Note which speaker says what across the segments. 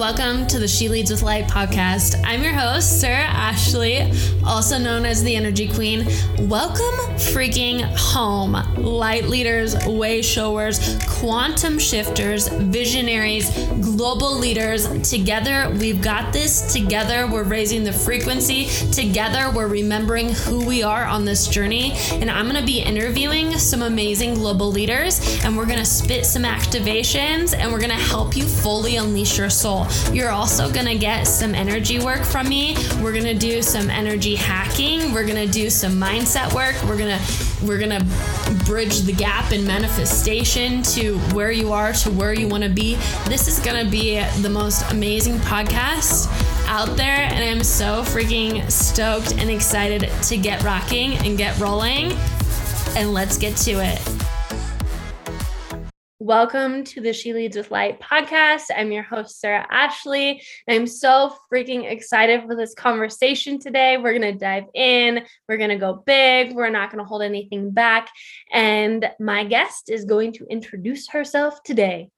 Speaker 1: Welcome to the She Leads with Light podcast. I'm your host, Sarah Ashley, also known as the Energy Queen. Welcome freaking home, light leaders, way showers, quantum shifters, visionaries, global leaders. Together, we've got this. Together, we're raising the frequency. Together, we're remembering who we are on this journey. And I'm going to be interviewing some amazing global leaders, and we're going to spit some activations, and we're going to help you fully unleash your soul. You're also gonna get some energy work from me. We're gonna do some energy hacking. We're gonna do some mindset work. We're gonna we're gonna bridge the gap in manifestation to where you are to where you want to be. This is gonna be the most amazing podcast out there, and I'm so freaking stoked and excited to get rocking and get rolling. And let's get to it. Welcome to the She Leads with Light podcast. I'm your host, Sarah Ashley. I'm so freaking excited for this conversation today. We're going to dive in, we're going to go big, we're not going to hold anything back. And my guest is going to introduce herself today.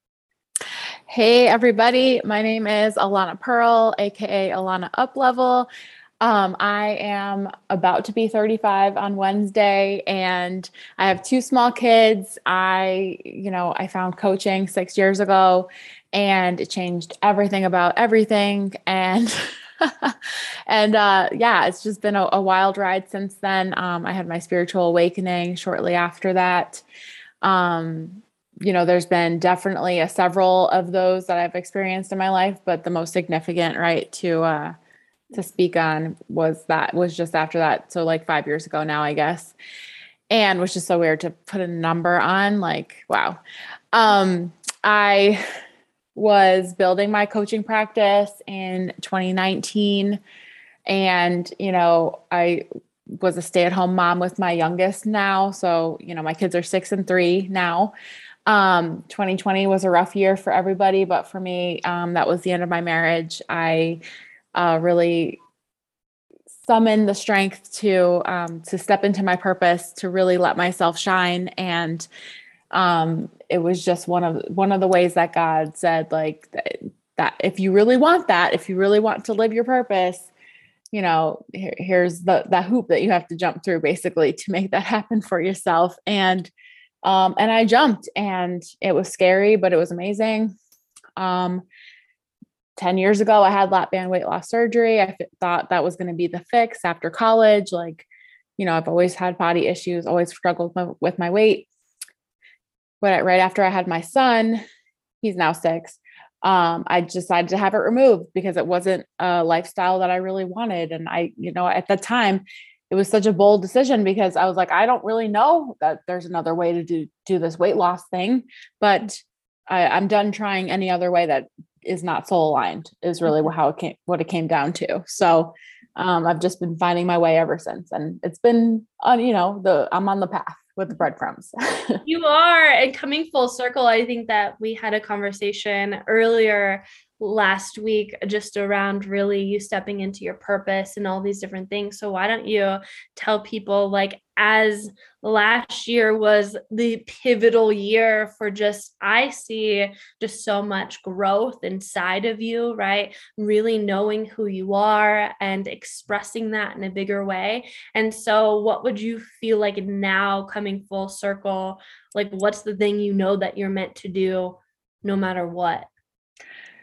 Speaker 2: Hey, everybody. My name is Ilana Pearl, AKA Ilana Uplevel. Um, I am about to be 35 on Wednesday and I have two small kids. I, you know, I found coaching six years ago and it changed everything about everything. And and uh, yeah, it's just been a, a wild ride since then. Um, I had my spiritual awakening shortly after that. Um, you know, there's been definitely a several of those that I've experienced in my life, but the most significant, right, to uh, to speak on was that was just after that. So like five years ago now, I guess. And was just so weird to put a number on. Like, wow. Um, I was building my coaching practice in 2019. And, you know, I was a stay-at-home mom with my youngest now. So, you know, my kids are six and three now. Um, 2020 was a rough year for everybody, but for me, um, that was the end of my marriage. I uh, really summon the strength to um, to step into my purpose, to really let myself shine, and um, it was just one of one of the ways that God said, like that, that if you really want that, if you really want to live your purpose, you know, here, here's the the hoop that you have to jump through, basically, to make that happen for yourself. And um, and I jumped, and it was scary, but it was amazing. Um, 10 years ago, I had lap band weight loss surgery. I thought that was going to be the fix after college. Like, you know, I've always had body issues, always struggled with my, with my weight. But right after I had my son, he's now six, um, I decided to have it removed because it wasn't a lifestyle that I really wanted. And I, you know, at the time, it was such a bold decision because I was like, I don't really know that there's another way to do do this weight loss thing, but I, I'm done trying any other way that is not soul aligned is really mm-hmm. how it came what it came down to. So um, i've just been finding my way ever since and it's been on you know the i'm on the path with the breadcrumbs.
Speaker 1: You are and coming full circle i think that we had a conversation earlier last week just around really you stepping into your purpose and all these different things. So why don't you tell people like as last year was the pivotal year for just I see just so much growth inside of you, right? Really knowing who you are and expressing that in a bigger way. And so what would you feel like now coming full circle? Like what's the thing you know that you're meant to do no matter what?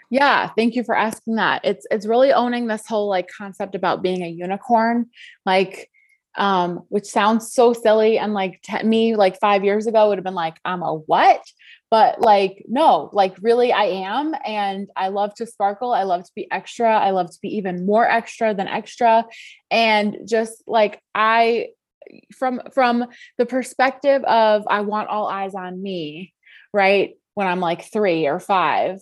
Speaker 2: Yeah, thank you for asking that. It's it's really owning this whole like concept about being a unicorn, like um which sounds so silly and like to me like 5 years ago would have been like I'm a what? But like no, like really I am and I love to sparkle, I love to be extra, I love to be even more extra than extra and just like I from from the perspective of I want all eyes on me, right? When I'm like 3 or 5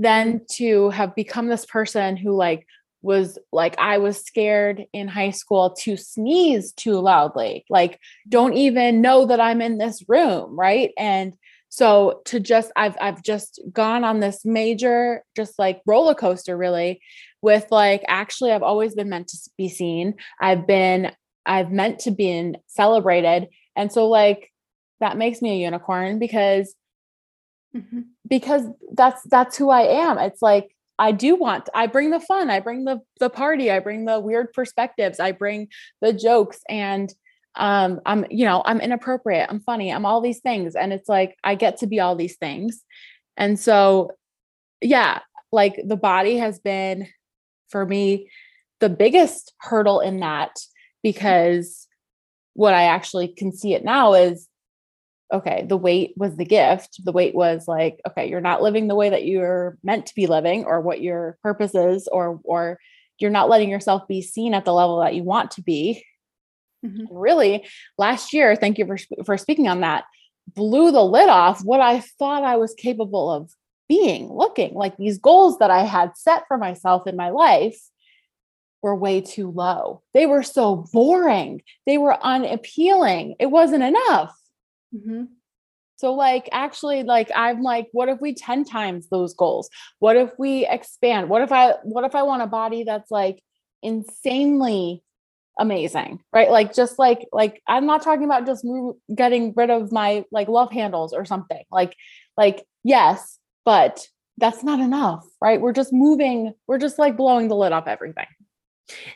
Speaker 2: then to have become this person who like was like I was scared in high school to sneeze too loudly. Like don't even know that I'm in this room, right? And so to just I've I've just gone on this major just like roller coaster really with like actually I've always been meant to be seen. I've been I've meant to be celebrated. And so like that makes me a unicorn because mm-hmm. because that's that's who I am. It's like I do want, I bring the fun, I bring the the party, I bring the weird perspectives, I bring the jokes and um I'm you know, I'm inappropriate, I'm funny, I'm all these things and it's like I get to be all these things. And so yeah, like the body has been for me the biggest hurdle in that because what I actually can see it now is okay, the weight was the gift. The weight was like, okay, you're not living the way that you're meant to be living or what your purpose is, or or you're not letting yourself be seen at the level that you want to be. Mm-hmm. Really, last year, thank you for for speaking on that, blew the lid off what I thought I was capable of being, looking like these goals that I had set for myself in my life were way too low. They were so boring. They were unappealing. It wasn't enough. Mm-hmm. So, like, actually, like, I'm like, what if we 10 times those goals? What if we expand? What if I, what if I want a body that's like insanely amazing, right? Like, just like, like, I'm not talking about just getting rid of my like love handles or something. Like, like, yes, but that's not enough, right? We're just moving, we're just like blowing the lid off everything.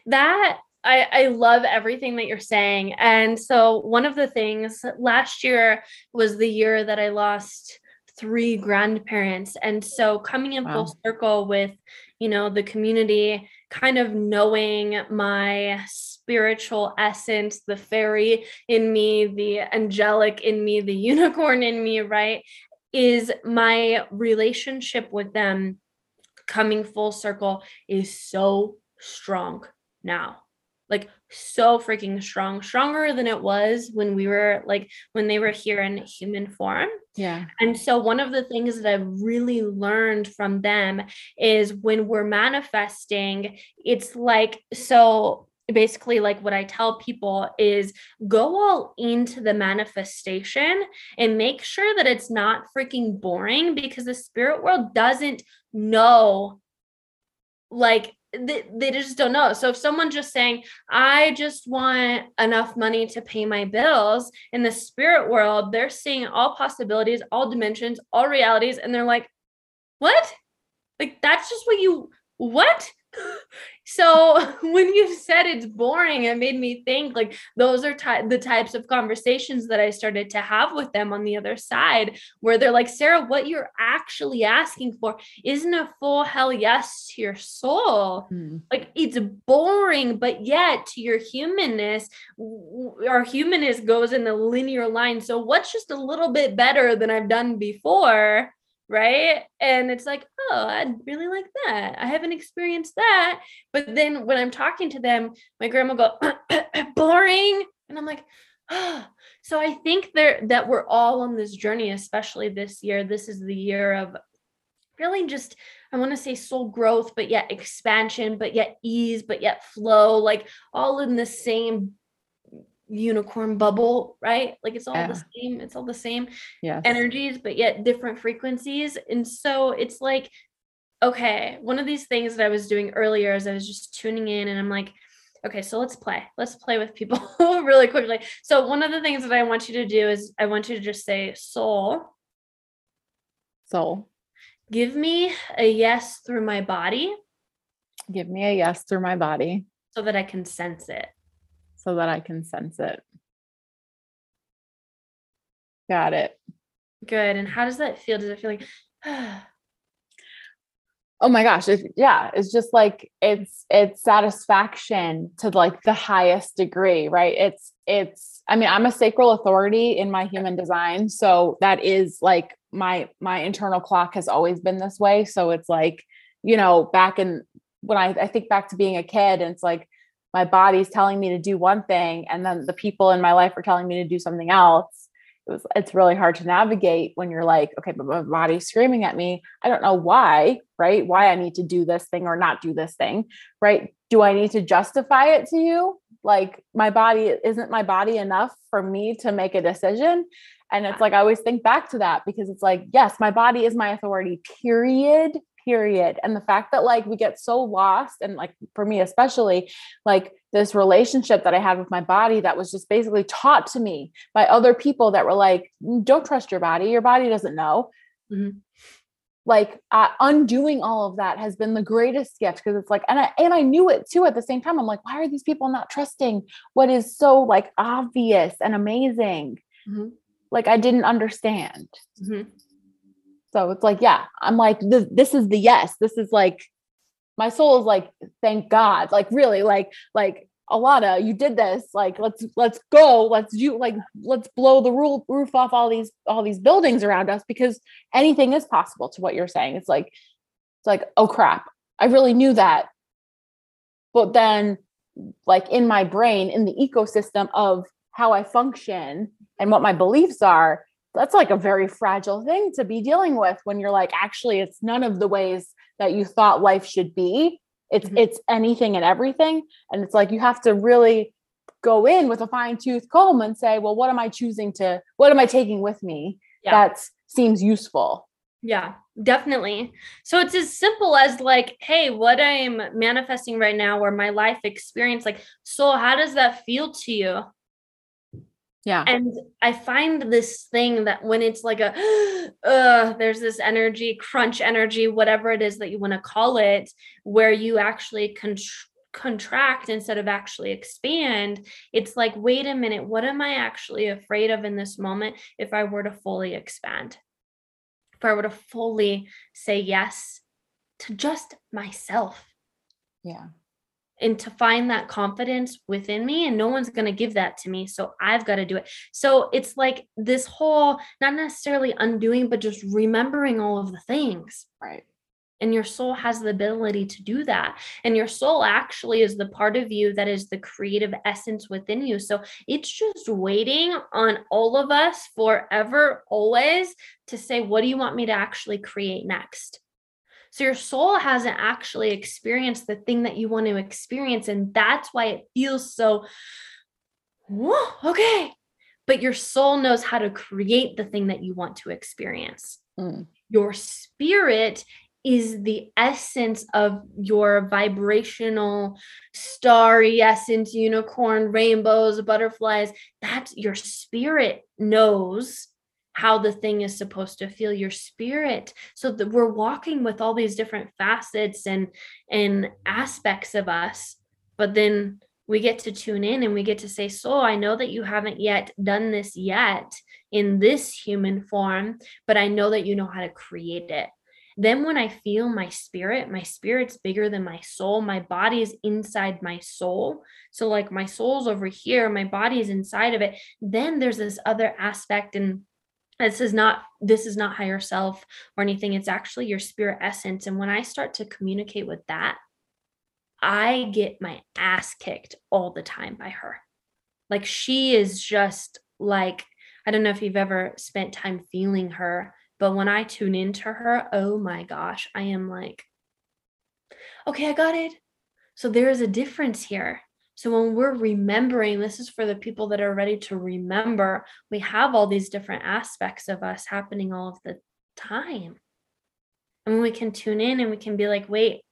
Speaker 1: That I, I love everything that you're saying. And so, one of the things last year was the year that I lost three grandparents. And so, coming in wow. full circle with, you know, the community, kind of knowing my spiritual essence, the fairy in me, the angelic in me, the unicorn in me, right? Is my relationship with them coming full circle is so strong now like so freaking strong, stronger than it was when we were like when they were here in human form.
Speaker 2: Yeah.
Speaker 1: And so one of the things that I've really learned from them is when we're manifesting, it's like so basically like what I tell people is go all into the manifestation and make sure that it's not freaking boring because the spirit world doesn't know like they, they just don't know. So if someone's just saying, I just want enough money to pay my bills in the spirit world, they're seeing all possibilities, all dimensions, all realities, and they're like, what? Like that's just what you what? So when you said it's boring, it made me think like those are ty- the types of conversations that I started to have with them on the other side, where they're like, Sarah, what you're actually asking for isn't a full hell yes to your soul. Hmm. Like it's boring, but yet to your humanness, our humanness goes in a linear line. So what's just a little bit better than I've done before? Right? And it's like, oh, I'd really like that. I haven't experienced that. But then when I'm talking to them, my grandma go, boring. And I'm like, oh. So I think there that we're all on this journey, especially this year. This is the year of really just I want to say soul growth, but yet expansion, but yet ease, but yet flow, like all in the same unicorn bubble, right? Like it's all yeah. the same, it's all the same
Speaker 2: yes.
Speaker 1: energies, but yet different frequencies. And so it's like, okay, one of these things that I was doing earlier is I was just tuning in and I'm like, okay, so let's play. Let's play with people really quickly. So one of the things that I want you to do is I want you to just say soul.
Speaker 2: Soul.
Speaker 1: Give me a yes through my body.
Speaker 2: Give me a yes through my body.
Speaker 1: So that I can sense it
Speaker 2: so that I can sense it. Got it.
Speaker 1: Good. And how does that feel? Does it feel like,
Speaker 2: oh my gosh, it, yeah, it's just like it's it's satisfaction to like the highest degree, right? It's it's I mean, I'm a sacral authority in my human design, so that is like my my internal clock has always been this way. So it's like, you know, back in when I, I think back to being a kid, and it's like my body's telling me to do one thing and then the people in my life are telling me to do something else. It was it's really hard to navigate when you're like okay but my body's screaming at me. I don't know why right? Why i need to do this thing or not do this thing right? Do i need to justify it to you? Like my body isn't my body enough for me to make a decision? And it's like i always think back to that because it's like yes my body is my authority period period and the fact that like we get so lost and like for me especially like this relationship that i had with my body that was just basically taught to me by other people that were like mm, don't trust your body your body doesn't know mm-hmm. like uh, undoing all of that has been the greatest gift because it's like and I and I knew it too at the same time I'm like why are these people not trusting what is so like obvious and amazing mm-hmm. like I didn't understand mm-hmm. So it's like yeah I'm like this, this is the yes this is like my soul is like thank God like really like like Ilana, you did this. Like, let's let's go. Let's do like let's blow the roof roof off all these all these buildings around us because anything is possible. To what you're saying, it's like it's like oh crap, I really knew that, but then like in my brain, in the ecosystem of how I function and what my beliefs are, that's like a very fragile thing to be dealing with when you're like actually it's none of the ways that you thought life should be it's mm-hmm. it's anything and everything. And it's like you have to really go in with a fine tooth comb and say, well, what am I choosing to, what am I taking with me yeah. that seems useful?
Speaker 1: Yeah, definitely. So it's as simple as like, hey, what I'm manifesting right now or my life experience, like, so how does that feel to you?
Speaker 2: Yeah.
Speaker 1: And I find this thing that when it's like a, uh, there's this energy, crunch energy, whatever it is that you want to call it, where you actually con- contract instead of actually expand. It's like, wait a minute, what am I actually afraid of in this moment if I were to fully expand? If I were to fully say yes to just myself.
Speaker 2: Yeah
Speaker 1: and to find that confidence within me and no one's going to give that to me so i've got to do it. So it's like this whole not necessarily undoing but just remembering all of the things.
Speaker 2: Right.
Speaker 1: And your soul has the ability to do that. And your soul actually is the part of you that is the creative essence within you. So it's just waiting on all of us forever always to say what do you want me to actually create next so your soul hasn't actually experienced the thing that you want to experience. And that's why it feels so, okay. But your soul knows how to create the thing that you want to experience. Mm. Your spirit is the essence of your vibrational starry essence unicorn rainbows butterflies that's your spirit knows how the thing is supposed to feel your spirit. So that we're walking with all these different facets and and aspects of us but then we get to tune in and we get to say soul i know that you haven't yet done this yet in this human form but i know that you know how to create it. Then when i feel my spirit my spirit's bigger than my soul my body is inside my soul. So like my soul's over here my body is inside of it then there's this other aspect and this is not this is not higher self or anything. It's actually your spirit essence. And when i start to communicate with that i get my ass kicked all the time by her. Like she is just like i don't know if you've ever spent time feeling her but when i tune into her oh my gosh i am like okay i got it. So there is a difference here so when we're remembering, this is for the people that are ready to remember, we have all these different aspects of us happening all of the time. And we can tune in and we can be like, wait,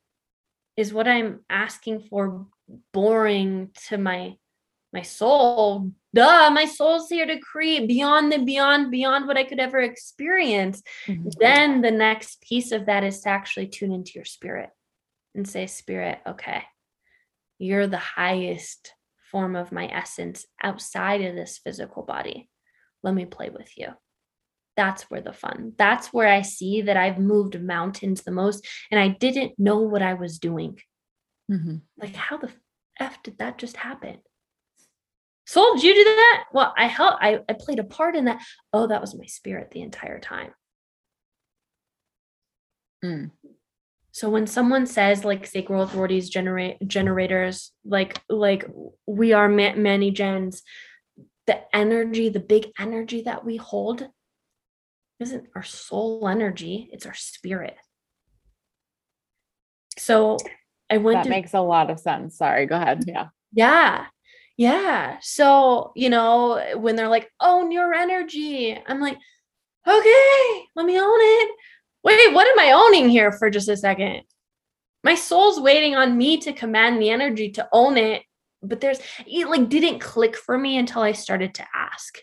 Speaker 1: is what I'm asking for boring to my my soul? Duh, my soul's here to create beyond the beyond, beyond what I could ever experience. Mm-hmm. Then the next piece of that is to actually tune into your spirit and say, Spirit, okay, you're the highest form of my essence outside of this physical body. Let me play with you. That's where the fun. That's where I see that I've moved mountains the most and I didn't know what I was doing. Mm-hmm. Like, how the F did that just happen? Soul, did you do that? Well, I helped, I, I played a part in that. Oh, that was my spirit the entire time. Mm. So when someone says like sacral authorities generate generators, like like we are ma- many gens, the energy, the big energy that we hold isn't our soul energy, it's our spirit. So I went
Speaker 2: That to, makes a lot of sense. Sorry, go ahead. Yeah.
Speaker 1: Yeah. Yeah. So, you know, when they're like, own your energy, I'm like, okay, let me own it wait, what am I owning here for just a second? My soul's waiting on me to command the energy to own it. But there's it like didn't click for me until I started to ask.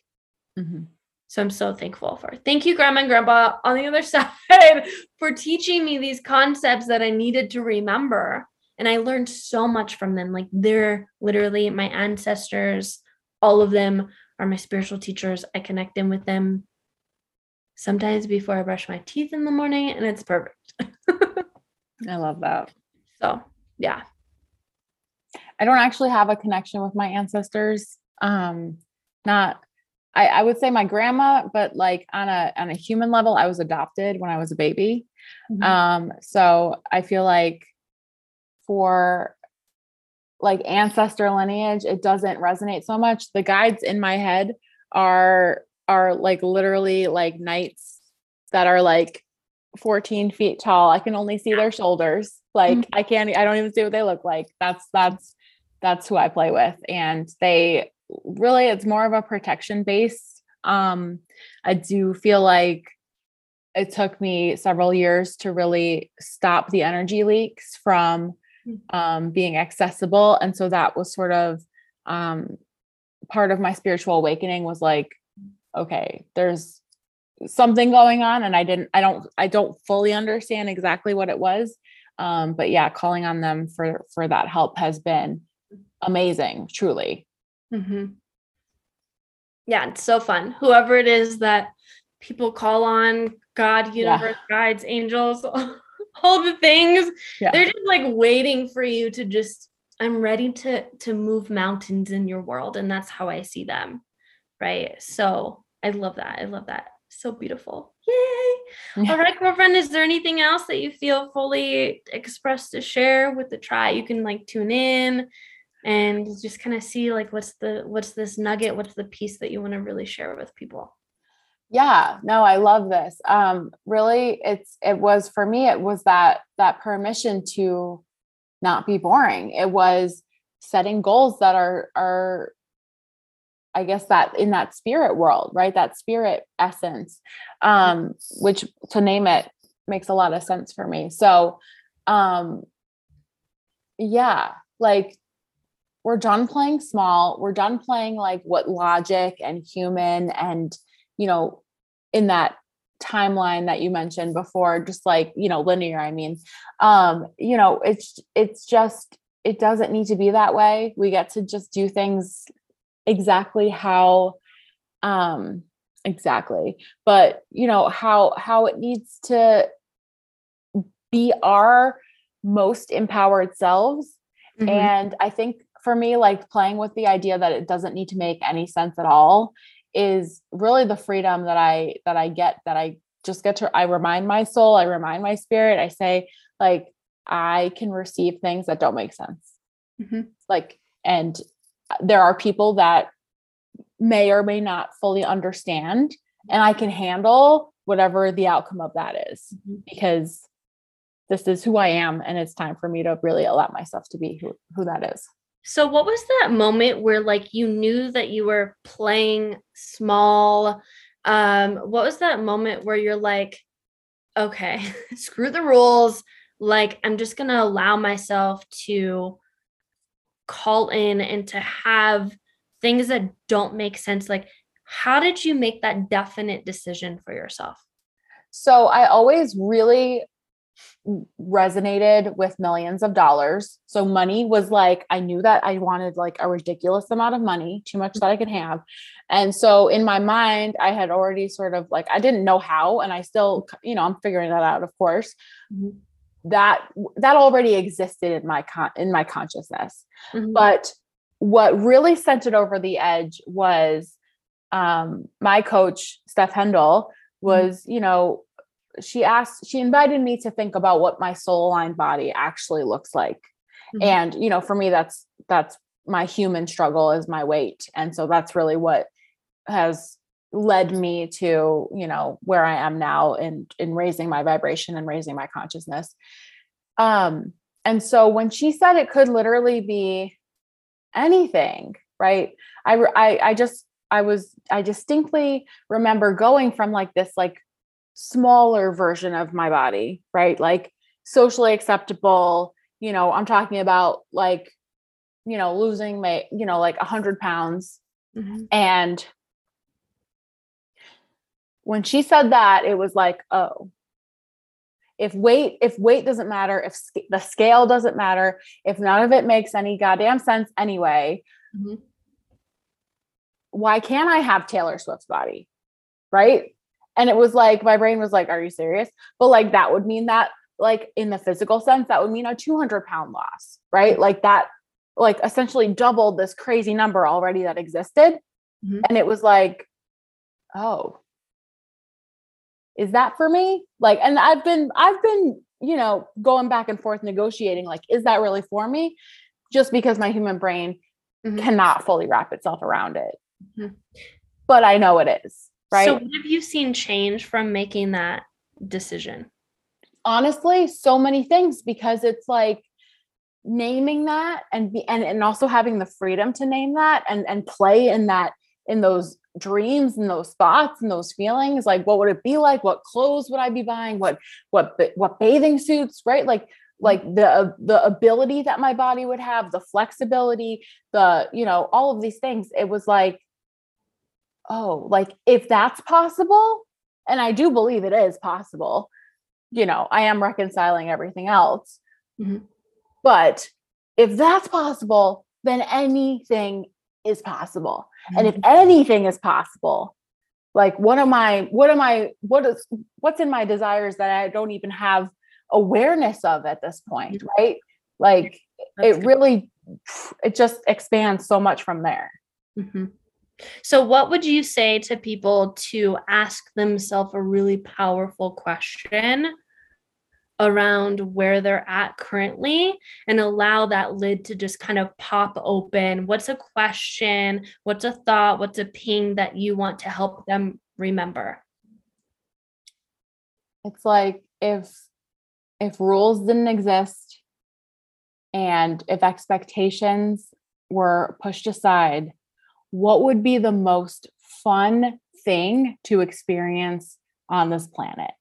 Speaker 1: Mm-hmm. So I'm so thankful for. Thank you, Grandma and Grandpa, on the other side for teaching me these concepts that I needed to remember. And I learned so much from them. Like they're literally my ancestors. All of them are my spiritual teachers. I connect in with them sometimes before I brush my teeth in the morning, and it's perfect.
Speaker 2: I love that.
Speaker 1: So, yeah.
Speaker 2: I don't actually have a connection with my ancestors. Um, not I, I would say my grandma, but like on a on a human level, I was adopted when I was a baby. Mm-hmm. Um, so I feel like for like ancestor lineage, it doesn't resonate so much. The guides in my head are are like literally like knights that are like 14 feet tall. I can only see their shoulders. Like mm-hmm. I can't I don't even see what they look like. That's that's that's who I play with. And they really it's more of a protection base. Um, I do feel like it took me several years to really stop the energy leaks from hmm. um, being accessible. And so that was sort of um, part of my spiritual awakening was like, okay, there's something going on and I didn't, I don't, I don't fully understand exactly what it was. Um, but yeah, calling on them for, for that help has been amazing, truly. Mm-hmm.
Speaker 1: Yeah, it's so fun. Whoever it is that people call on, God, universe, yeah. guides, angels, all the things, yeah. they're just like waiting for you to just. I'm ready to to move mountains in your world, and that's how I see them, right? So I love that. I love that. So beautiful. Yay. Yeah. All right, girlfriend. Is there anything else that you feel fully expressed to share with the tribe? You can like tune in and just kind of see like what's the what's this nugget what's the piece that you want to really share with people
Speaker 2: yeah no i love this um really it's it was for me it was that that permission to not be boring it was setting goals that are are i guess that in that spirit world right? That spirit essence um which to name it makes a lot of sense for me. So um yeah like we're done playing small. We're done playing like what logic and human and you know in that timeline that you mentioned before just like you know linear i mean. Um you know it's it's just it doesn't need to be that way. We get to just do things exactly how um exactly but you know how how it needs to be our most empowered selves mm-hmm. and i think for me, like playing with the idea that it doesn't need to make any sense at all is really the freedom that I that I get that I just get to I remind my soul, I remind my spirit, I say like I can receive things that don't make sense. Mm-hmm. Like and there are people that may or may not fully understand and I can handle whatever the outcome of that is mm-hmm. because this is who I am and it's time for me to really allow myself to be who, who that is.
Speaker 1: So what was that moment where like you knew that you were playing small? Um what was that moment where you're like okay, screw the rules, like I'm just going to allow myself to call in and to have things that don't make sense like how did you make that definite decision for yourself?
Speaker 2: So I always really resonated with millions of dollars. So money was like, I knew that I wanted like a ridiculous amount of money, too much that I could have. And so in my mind, I had already sort of like, I didn't know how, and I still, you know, I'm figuring that out, of course. Mm-hmm. That that already existed in my con in my consciousness. Mm-hmm. But what really sent it over the edge was um my coach, Steph Hendel, mm-hmm. was, mm-hmm. you know, she asked she invited me to think about what my soul aligned body actually looks like mm-hmm. and you know for me that's that's my human struggle is my weight and so that's really what has led me to you know where i am now in in raising my vibration and raising my consciousness um and so when she said it could literally be anything right i i, I just i was i distinctly remember going from like this like smaller version of my body, right? Like socially acceptable, you know, I'm talking about like, you know, losing my, you know, like a hundred pounds mm-hmm. and when she said that, it was like, oh, if weight if weight doesn't matter if sc- the scale doesn't matter if none of it makes any goddamn sense anyway mm-hmm. why can't i have taylor swift's body? Right? And it was like my brain was like are you serious? But like that would mean that like in the physical sense that would mean a 200 pound loss right? Like that like essentially doubled this crazy number already that existed. Mm-hmm. and it was like oh is that for me? Like and i've been i've been you know going back and forth negotiating like is that really for me? Just because my human brain mm-hmm. cannot fully wrap itself around it. Mm-hmm. but i know it is right? So
Speaker 1: what have you seen change from making that decision?
Speaker 2: Honestly so many things because it's like naming that and be and, and also having the freedom to name that and and play in that in those dreams and those thoughts and those feelings like what would it be like? What clothes would i be buying? What what what bathing suits right? Like like the the ability that my body would have the flexibility the you know all of these things. It was like oh like if that's possible and i do believe it is possible you know i am reconciling everything else. Mm-hmm. but if that's possible then anything is possible and if mm-hmm. anything is possible like what am i what am i what is what's in my desires that i don't even have awareness of at this point right like That's it good. really it just expands so much from there mm-hmm.
Speaker 1: so what would you say to people to ask themselves a really powerful question around where they're at currently and allow that lid to just kind of pop open. What's a question? What's a thought? What's a ping that you want to help them remember?
Speaker 2: It's like if if rules didn't exist and if expectations were pushed aside, what would be the most fun thing to experience on this planet?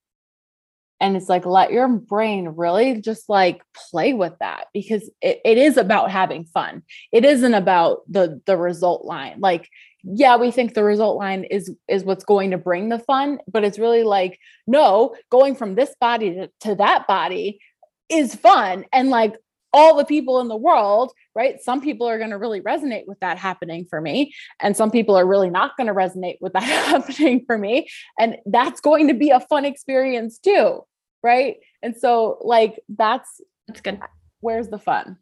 Speaker 2: And it's like let your brain really just like play with that because it, it is about having fun. It isn't about the the result line. Like yeah we think the result line is is what's going to bring the fun but it's really like no going from this body to, to that body is fun. And like all the people in the world, right? Some people are going to really resonate with that happening for me, and some people are really not going to resonate with that happening for me. And that's going to be a fun experience too, right? And so, like, that's
Speaker 1: that's good.
Speaker 2: Where's the fun?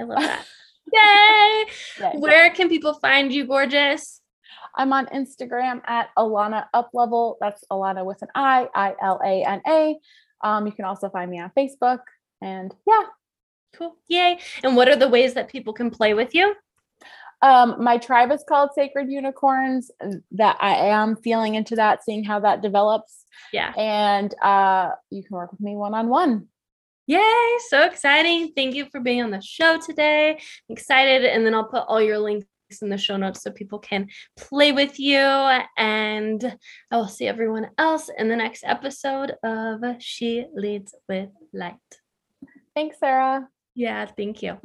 Speaker 1: I love that. Yay! Where can people find you, gorgeous?
Speaker 2: I'm on Instagram at Ilana Uplevel. That's Ilana with an I, I L A N A. Um, you can also find me on Facebook. And yeah,
Speaker 1: Cool. Yay. And what are the ways that people can play with you?
Speaker 2: Um, my tribe is called Sacred Unicorns. That I am feeling into that, seeing how that develops.
Speaker 1: Yeah.
Speaker 2: And uh, you can work with me one on one.
Speaker 1: Yay! So exciting. Thank you for being on the show today. I'm excited. And then I'll put all your links in the show notes so people can play with you. And I will see everyone else in the next episode of She Leads with Light.
Speaker 2: Thanks, Sarah.
Speaker 1: Yeah, thank you.